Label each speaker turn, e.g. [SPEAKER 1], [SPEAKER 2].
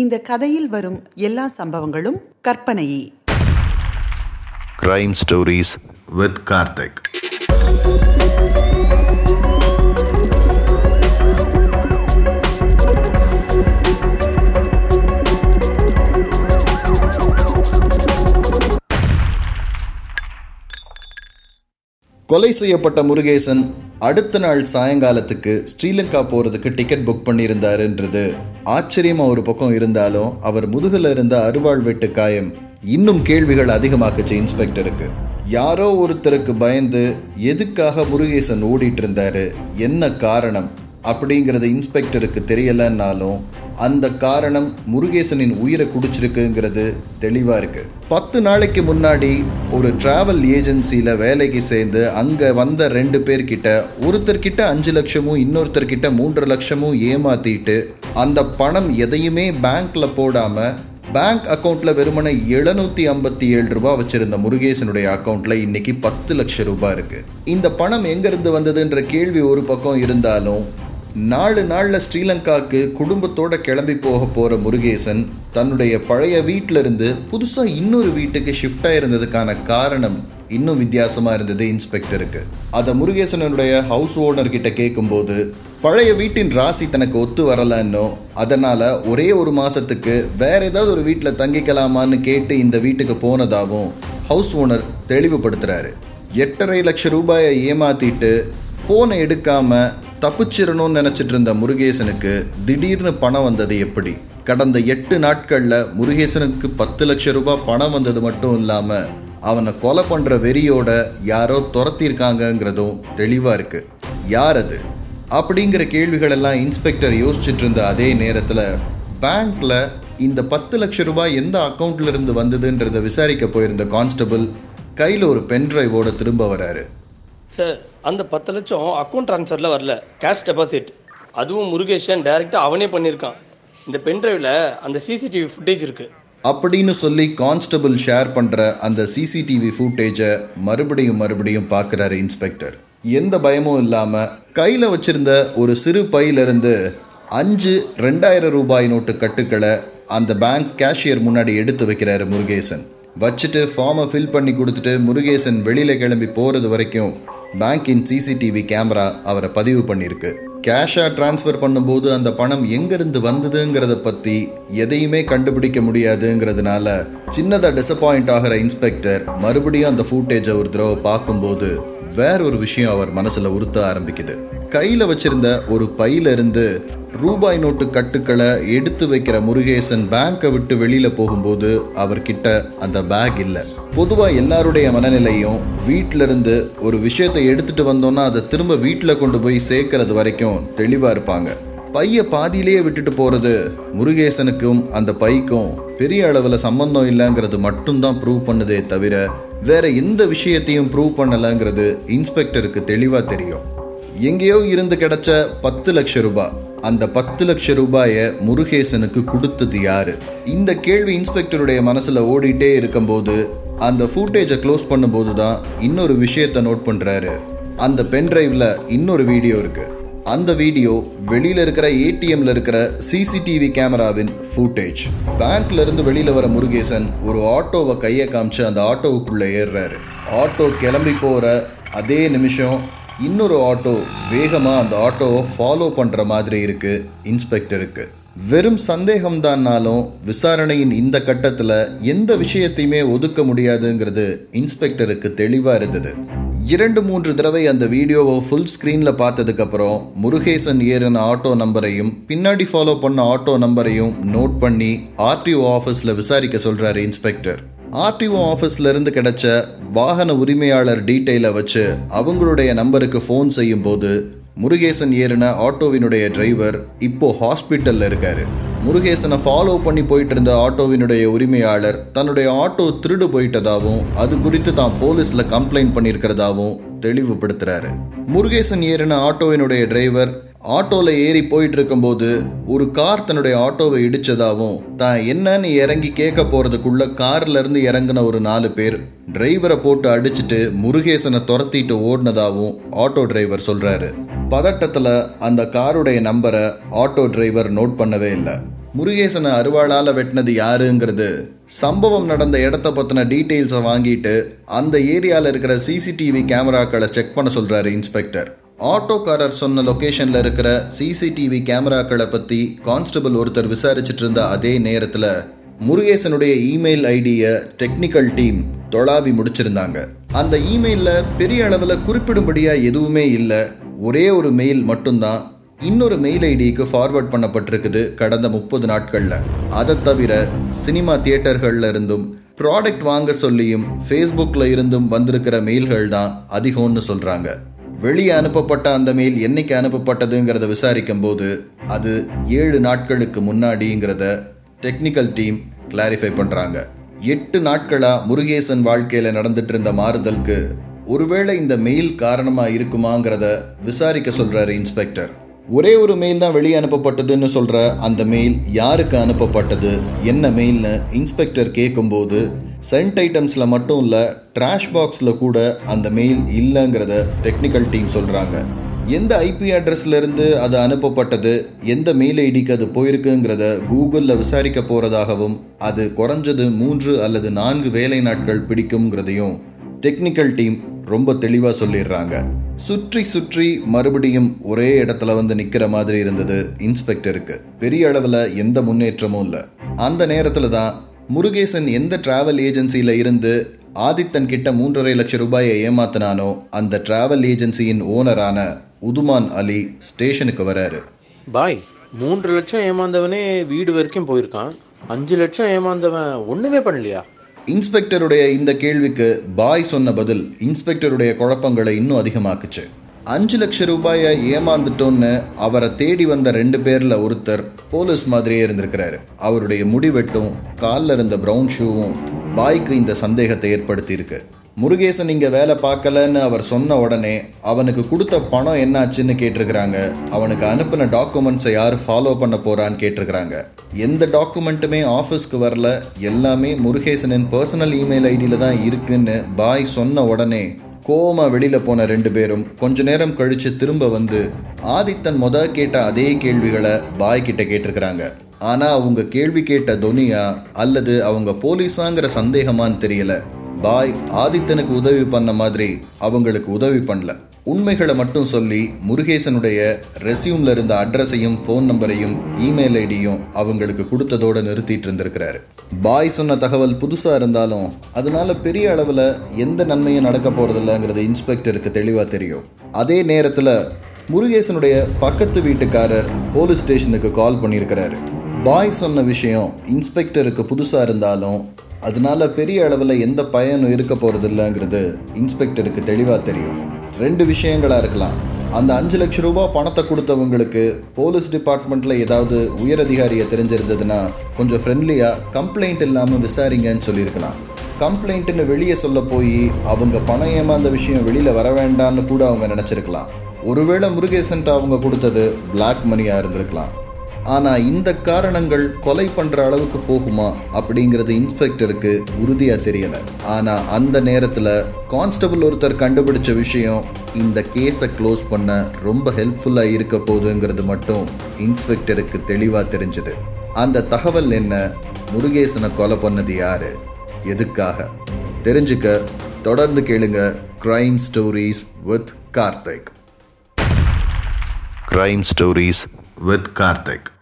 [SPEAKER 1] இந்த கதையில் வரும் எல்லா சம்பவங்களும் கற்பனையே.
[SPEAKER 2] கிரைம் ஸ்டோரிஸ் வித் கார்த்திக்
[SPEAKER 3] கொலை செய்யப்பட்ட முருகேசன் அடுத்த நாள் சாயங்காலத்துக்கு ஸ்ரீலங்கா போகிறதுக்கு டிக்கெட் புக் பண்ணியிருந்தாருன்றது. ஆச்சரியமாக ஒரு பக்கம் இருந்தாலும் அவர் முதுகில் இருந்த அருவாள் வெட்டு காயம் இன்னும் கேள்விகள் அதிகமாக்குச்சு இன்ஸ்பெக்டருக்கு. யாரோ ஒருத்தருக்கு பயந்து எதுக்காக முருகேசன் ஓடிட்டு இருந்தாரு என்ன காரணம் அப்படிங்கிறது இன்ஸ்பெக்டருக்கு தெரியலன்னாலும் அந்த காரணம் முருகேசனின் உயிரை குடிச்சிருக்குங்கிறது தெளிவாக இருக்கு. பத்து நாளைக்கு முன்னாடி ஒரு டிராவல் ஏஜென்சியில் வேலைக்கு சேர்ந்து அங்கே வந்த ரெண்டு பேர்கிட்ட ஒருத்தர்கிட்ட அஞ்சு லட்சமும் இன்னொருத்தர்கிட்ட மூன்று லட்சமும் ஏமாத்திட்டு அந்த பணம் எதையுமே பேங்க்ல போடாமல் பேங்க் அக்கௌண்ட்டில் வெறுமனை எழுநூத்தி ஐம்பத்தி ஏழு ரூபாய் வச்சிருந்த முருகேசனுடைய அக்கௌண்ட்டில் இன்னைக்கு பத்து லட்சம் ரூபாய் இருக்கு. இந்த பணம் எங்கேருந்து வந்ததுன்ற கேள்வி ஒரு பக்கம் இருந்தாலும் நாலு நாளில் ஸ்ரீலங்காவுக்கு குடும்பத்தோடு கிளம்பி போக போகிற முருகேசன் தன்னுடைய பழைய வீட்டிலிருந்து புதுசாக இன்னொரு வீட்டுக்கு ஷிஃப்ட் ஆகிருந்ததுக்கான காரணம் இன்னும் வித்தியாசமாக இருந்தது இன்ஸ்பெக்டருக்கு அதை முருகேசனுடைய ஹவுஸ் ஓனர் கிட்ட கேட்கும்போது பழைய வீட்டின் ராசி தனக்கு ஒத்து வரலன்னோ அதனால் ஒரே ஒரு மாதத்துக்கு வேற ஏதாவது ஒரு வீட்டில் தங்கிக்கலாமான்னு கேட்டு இந்த வீட்டுக்கு போனதாகவும் ஹவுஸ் ஓனர் தெளிவுபடுத்துகிறாரு எட்டரை லட்சம் ரூபாயை ஏமாத்திட்டு ஃபோனை எடுக்காமல் தப்பிச்சிடணும்னு நினச்சிட்டு இருந்த முருகேசனுக்கு திடீர்னு பணம் வந்தது எப்படி? கடந்த எட்டு நாட்களில் முருகேசனுக்கு பத்து லட்சம் ரூபாய் பணம் வந்தது மட்டும் இல்லாமல் அவனை கொலை பண்ணுற வெறியோட யாரோ துரத்திருக்காங்கங்கிறதும் தெளிவாக இருக்குது யார் அது? அப்படிங்கிற கேள்விகளெல்லாம் இன்ஸ்பெக்டர் யோசிச்சுட்டு இருந்த அதே நேரத்தில் பேங்க்கில் இந்த பத்து லட்சம் ரூபாய் எந்த அக்கவுண்ட்ல இருந்து வந்ததுன்றதை விசாரிக்க போயிருந்த கான்ஸ்டபிள் கையில் ஒரு பென் டிரைவோட திரும்ப வராரு.
[SPEAKER 4] சார் அந்த பத்து லட்சம் அக்கௌண்ட் ட்ரான்ஸ்ஃபரில் வரல. கேஷ் டெபாசிட் அதுவும் முருகேஷன் டைரெக்டாக அவனே பண்ணியிருக்கான். இந்த பென்ட்ரைவில் அந்த சிசிடிவி ஃபுட்டேஜ் இருக்குது
[SPEAKER 3] அப்படின்னு சொல்லி கான்ஸ்டபிள் ஷேர் பண்ணுற அந்த சிசிடிவி ஃபுட்டேஜை மறுபடியும் மறுபடியும் பார்க்குறாரு இன்ஸ்பெக்டர் எந்த பயமும் இல்லாமல் கையில் வச்சிருந்த ஒரு சிறு பையிலிருந்து அஞ்சு ரெண்டாயிரம் ரூபாய் நோட்டு கட்டுக்களை அந்த பேங்க் கேஷியர் முன்னாடி எடுத்து வைக்கிறாரு முருகேசன். வச்சுட்டு ஃபார்மை ஃபில் பண்ணி கொடுத்துட்டு முருகேசன் வெளியில் கிளம்பி போகிறது வரைக்கும் பேங்கின் சிசிடிவி கேமரா அவரை பதிவு பண்ணியிருக்கு. கேஷாக ட்ரான்ஸ்ஃபர் பண்ணும்போது அந்த பணம் எங்கேருந்து வந்ததுங்கிறத பற்றி எதையுமே கண்டுபிடிக்க முடியாதுங்கிறதுனால சின்னதாக டிசப்பாயிண்ட் ஆகிற இன்ஸ்பெக்டர் மறுபடியும் அந்த ஃபூட்டேஜை ஒரு தடவை பார்க்கும்போது வேற ஒரு விஷயம் அவர் மனசில் உறுத்த ஆரம்பிக்குது. கையில் வச்சிருந்த ஒரு பையிலிருந்து ரூபாய் நோட்டு கட்டுக்களை எடுத்து வைக்கிற முருகேசன் பேங்கை விட்டு வெளியில போகும்போது அவர்கிட்ட அந்த பேக் இல்லை. பொதுவாக எல்லாருடைய மனநிலையும் வீட்டில இருந்து ஒரு விஷயத்தை எடுத்துட்டு வந்தோம்னா அதை திரும்ப வீட்டில் கொண்டு போய் சேர்க்கறது வரைக்கும் தெளிவாக இருப்பாங்க. பையை பாதியிலேயே விட்டுட்டு போகிறது முருகேசனுக்கும் அந்த பைக்கும் பெரிய அளவில் சம்பந்தம் இல்லைங்கிறது மட்டும்தான் ப்ரூவ் பண்ணுதே தவிர வேற எந்த விஷயத்தையும் ப்ரூவ் பண்ணலைங்கிறது இன்ஸ்பெக்டருக்கு தெளிவாக தெரியும். எங்கேயோ இருந்து கிடைச்ச பத்து லட்சம் ரூபாய். அந்த பத்து லட்சம் ரூபாயை முருகேசனுக்கு கொடுத்தது யாரு? இந்த கேள்வி இன்ஸ்பெக்டருடைய மனசுல ஓடிட்டே இருக்கும்போது அந்த ஃபூட்டேஜை க்ளோஸ் பண்ணும்போது தான் இன்னொரு விஷயத்தை நோட் பண்ணுறாரு அந்த பென் இன்னொரு வீடியோ இருக்குது அந்த வீடியோ வெளியில் இருக்கிற ஏடிஎம்ல இருக்கிற சிசிடிவி கேமராவின் ஃபூட்டேஜ் பேங்க்ல இருந்து வெளியில் வர முருகேசன் ஒரு ஆட்டோவை கையை காமிச்சு அந்த ஆட்டோவுக்குள்ளே ஏறுறாரு. ஆட்டோ கிளம்பி போகிற அதே நிமிஷம் இன்னொரு ஆட்டோ வேகமாக அந்த ஆட்டோவை ஃபாலோ பண்ணுற மாதிரி இருக்குது இன்ஸ்பெக்டருக்கு வெறும் சந்தேகம்தான்னாலும் விசாரணையின் இந்த கட்டத்தில் எந்த விஷயத்தையுமே ஒதுக்க முடியாதுங்கிறது இன்ஸ்பெக்டருக்கு தெளிவாக இருந்தது. இரண்டு மூன்று தடவை அந்த வீடியோவை ஃபுல் ஸ்க்ரீனில் பார்த்ததுக்கப்புறம் முருகேசன் ஏறின ஆட்டோ நம்பரையும் பின்னாடி ஃபாலோ பண்ண ஆட்டோ நம்பரையும் நோட் பண்ணி ஆர்டிஓ ஆஃபீஸில் விசாரிக்க சொல்கிறாரு இன்ஸ்பெக்டர் ஆர்டிஓ ஆஃபீஸ்லேருந்து கிடைச்ச வாகன உரிமையாளர் டீட்டெயிலை வச்சு அவங்களுடைய நம்பருக்கு ஃபோன் செய்யும் போது முருகேசன் ஏறின ஆட்டோவினுடைய டிரைவர் இப்போ ஹாஸ்பிட்டலில் இருக்காரு. முருகேசனை ஃபாலோ பண்ணி போயிட்டு இருந்த ஆட்டோவினுடைய உரிமையாளர் தன்னுடைய ஆட்டோ திருடு போயிட்டதாகவும் அது குறித்து தான் போலீஸில் கம்ப்ளைண்ட் பண்ணியிருக்கிறதாகவும் தெளிவுபடுத்துறாரு. முருகேசன் ஏறின ஆட்டோவினுடைய டிரைவர் ஆட்டோவில் ஏறி போயிட்டு இருக்கும்போது ஒரு கார் தன்னுடைய ஆட்டோவை இடிச்சதாவும் தான் என்னன்னு இறங்கி கேட்க போகிறதுக்குள்ள கார்லேருந்து இறங்கின ஒரு நாலு பேர் டிரைவரை போட்டு அடிச்சிட்டு முருகேசனை துரத்திட்டு ஓடினதாகவும் ஆட்டோ டிரைவர் சொல்கிறாரு பதட்டத்தில் அந்த காருடைய நம்பரை ஆட்டோ டிரைவர் நோட் பண்ணவே இல்லை. முருகேசனை அருவாளால் வெட்டினது யாருங்கிறது சம்பவம் நடந்த இடத்த பற்றின டீட்டெயில்ஸை வாங்கிட்டு அந்த ஏரியாவில் இருக்கிற சிசிடிவி கேமராக்களை செக் பண்ண சொல்கிறாரு இன்ஸ்பெக்டர். ஆட்டோக்காரர் சொன்ன லொக்கேஷனில் இருக்கிற சிசிடிவி கேமராக்களை பற்றி கான்ஸ்டபிள் ஒருத்தர் விசாரிச்சுட்டு இருந்த அதே நேரத்தில் முருகேசனுடைய இமெயில் ஐடியை டெக்னிக்கல் டீம் தொழாவி முடிச்சிருந்தாங்க. அந்த இமெயிலில் பெரிய அளவில் குறிப்பிடும்படியாக எதுவுமே இல்லை. ஒரே ஒரு மெயில் மட்டும்தான் இன்னொரு மெயில் ஐடிக்கு ஃபார்வர்ட் பண்ணப்பட்டிருக்குது கடந்த முப்பது நாட்களில். அதை தவிர சினிமா தியேட்டர்கள்ல இருந்தும் ப்ராடக்ட் வாங்க சொல்லியும் ஃபேஸ்புக்கில் இருந்தும் வந்திருக்கிற மெயில்கள் தான் அதிகம்னு சொல்கிறாங்க வெளியே அனுப்பப்பட்ட அந்த மெயில் என்னைக்கு அனுப்பப்பட்டதுங்கிறத விசாரிக்கும் போது அது ஏழு நாட்களுக்கு முன்னாடிங்கிறத டெக்னிக்கல் டீம் கிளாரிஃபை பண்றாங்க. எட்டு நாட்களா முருகேசன் வாழ்க்கையில நடந்துட்டு இருந்த மாறுதலுக்கு ஒருவேளை இந்த மெயில் காரணமா இருக்குமாங்கிறத விசாரிக்க சொல்றாரு இன்ஸ்பெக்டர் ஒரே ஒரு மெயில் தான் வெளியே அனுப்பப்பட்டதுன்னு சொல்ற அந்த மெயில் யாருக்கு அனுப்பப்பட்டது என்ன மெயில்னு இன்ஸ்பெக்டர் கேட்கும்போது சென்ட் ஐட்டம்ஸில் மட்டும் இல்லை ட்ராஷ் பாக்ஸில் கூட அந்த மெயில் இல்லைங்கிறத டெக்னிக்கல் டீம் சொல்கிறாங்க எந்த ஐபி அட்ரஸ்லேருந்து அது அனுப்பப்பட்டது எந்த மெயில் ஐடிக்கு அது போயிருக்குங்கிறத கூகுளில் விசாரிக்க போகிறதாகவும் அது குறைஞ்சது மூன்று அல்லது நான்கு வேலை நாட்கள் பிடிக்குங்கிறதையும் டெக்னிக்கல் டீம் ரொம்ப தெளிவாக சொல்லிடுறாங்க. சுற்றி சுற்றி மறுபடியும் ஒரே இடத்துல வந்து நிற்கிற மாதிரி இருந்தது இன்ஸ்பெக்டருக்கு. பெரிய அளவில் எந்த முன்னேற்றமும் இல்லை. அந்த நேரத்தில் தான் முருகேசன் எந்த டிராவல் ஏஜென்சியில் இருந்து ஆதித்தன் கிட்ட மூன்றரை லட்சம் ரூபாயை ஏமாத்தினானோ அந்த டிராவல் ஏஜென்சியின் ஓனரான உதுமான் அலி ஸ்டேஷனுக்கு வராரு.
[SPEAKER 5] பாய் மூன்று லட்சம் ஏமாந்தவனே வீடு வரைக்கும் போயிருக்கான். அஞ்சு லட்சம் ஏமாந்தவன் ஒண்ணுமே பண்ணலையா?
[SPEAKER 3] இன்ஸ்பெக்டருடைய இந்த கேள்விக்கு பாய் சொன்ன பதில் இன்ஸ்பெக்டருடைய குழப்பங்களை இன்னும் அதிகமாக்குச்சு. அஞ்சு லட்சம் ரூபாயை ஏமாந்துட்டோன்னு அவரை தேடி வந்த ரெண்டு பேரில் ஒருத்தர் போலீஸ் மாதிரியே இருந்திருக்கிறாரு. அவருடைய முடிவெட்டும் காலில் இருந்த ப்ரௌன் ஷூவும் பாய்க்கு இந்த சந்தேகத்தை ஏற்படுத்தியிருக்கு. முருகேசன் இங்கே வேலை பார்க்கலன்னு அவர் சொன்ன உடனே அவனுக்கு கொடுத்த பணம் என்னாச்சுன்னு கேட்டிருக்கிறாங்க. அவனுக்கு அனுப்பின டாக்குமெண்ட்ஸை யார் ஃபாலோ பண்ண போகிறான்னு கேட்டிருக்கிறாங்க. எந்த டாக்குமெண்ட்டுமே ஆஃபீஸ்க்கு வரல. எல்லாமே முருகேசனின் பர்சனல் இமெயில் ஐடியில் தான் இருக்குன்னு பாய் சொன்ன உடனே கோவமாக வெளியில் போன ரெண்டு பேரும் கொஞ்ச நேரம் கழித்து திரும்ப வந்து ஆதித்தன் மொதல் கேட்ட அதே கேள்விகளை பாய் கிட்ட கேட்டிருக்கிறாங்க. ஆனால் அவங்க கேள்வி கேட்ட துனியா அல்லது அவங்க போலீஸாங்கிற சந்தேகமான்னு தெரியல. பாய் ஆதித்தனுக்கு உதவி பண்ண மாதிரி அவங்களுக்கு உதவி பண்ணல. உண்மைகளை மட்டும் சொல்லி முருகேசனுடைய ரெசியூமில் இருந்த அட்ரஸையும் ஃபோன் நம்பரையும் இமெயில் ஐடியும் அவங்களுக்கு கொடுத்ததோடு நிறுத்திட்டு இருந்திருக்கிறாரு. பாய் சொன்ன தகவல் புதுசாக இருந்தாலும் அதனால பெரிய அளவில் எந்த நன்மையும் நடக்க போகிறதில்லங்கிறது இன்ஸ்பெக்டருக்கு தெளிவாக தெரியும். அதே நேரத்தில் முருகேசனுடைய பக்கத்து வீட்டுக்காரர் போலீஸ் ஸ்டேஷனுக்கு கால் பண்ணியிருக்கிறாரு பாய் சொன்ன விஷயம் இன்ஸ்பெக்டருக்கு புதுசாக இருந்தாலும் அதனால பெரிய அளவில் எந்த பயனும் இருக்க போகிறதில்லங்கிறது இன்ஸ்பெக்டருக்கு தெளிவாக தெரியும். ரெண்டு விஷயங்களாக இருக்கலாம். அந்த அஞ்சு லட்சம் ரூபாய் பணத்தை கொடுத்தவங்களுக்கு போலீஸ் டிபார்ட்மெண்ட்டில் ஏதாவது உயரதிகாரியை தெரிஞ்சிருந்ததுன்னா கொஞ்சம் ஃப்ரெண்ட்லியாக கம்ப்ளைண்ட் இல்லாமல் விசாரிங்கன்னு சொல்லியிருக்கலாம். கம்ப்ளைண்ட்டுன்னு வெளியே சொல்ல போய் அவங்க பணம் ஏமாந்த விஷயம் வெளியில் வர வேண்டாம்னு கூட அவங்க நினச்சிருக்கலாம். ஒருவேளை முருகேசன்ட்டு அவங்க கொடுத்தது பிளாக் மணியாக இருந்திருக்கலாம். ஆனால் இந்த காரணங்கள் கொலை பண்ணுற அளவுக்கு போகுமா அப்படிங்கிறது இன்ஸ்பெக்டருக்கு உறுதியாக தெரியலை. ஆனால் அந்த நேரத்தில் கான்ஸ்டபிள் ஒருத்தர் கண்டுபிடிச்ச விஷயம் இந்த கேஸை க்ளோஸ் பண்ண ரொம்ப ஹெல்ப்ஃபுல்லாக இருக்க போகுதுங்கிறது மட்டும் இன்ஸ்பெக்டருக்கு தெளிவாக தெரிஞ்சது. அந்த தகவல் என்ன? முருகேசனை கொலை பண்ணது யார்? எதுக்காக? தெரிஞ்சுக்க தொடர்ந்து கேளுங்க crime stories with Karthik
[SPEAKER 2] crime stories with Karthik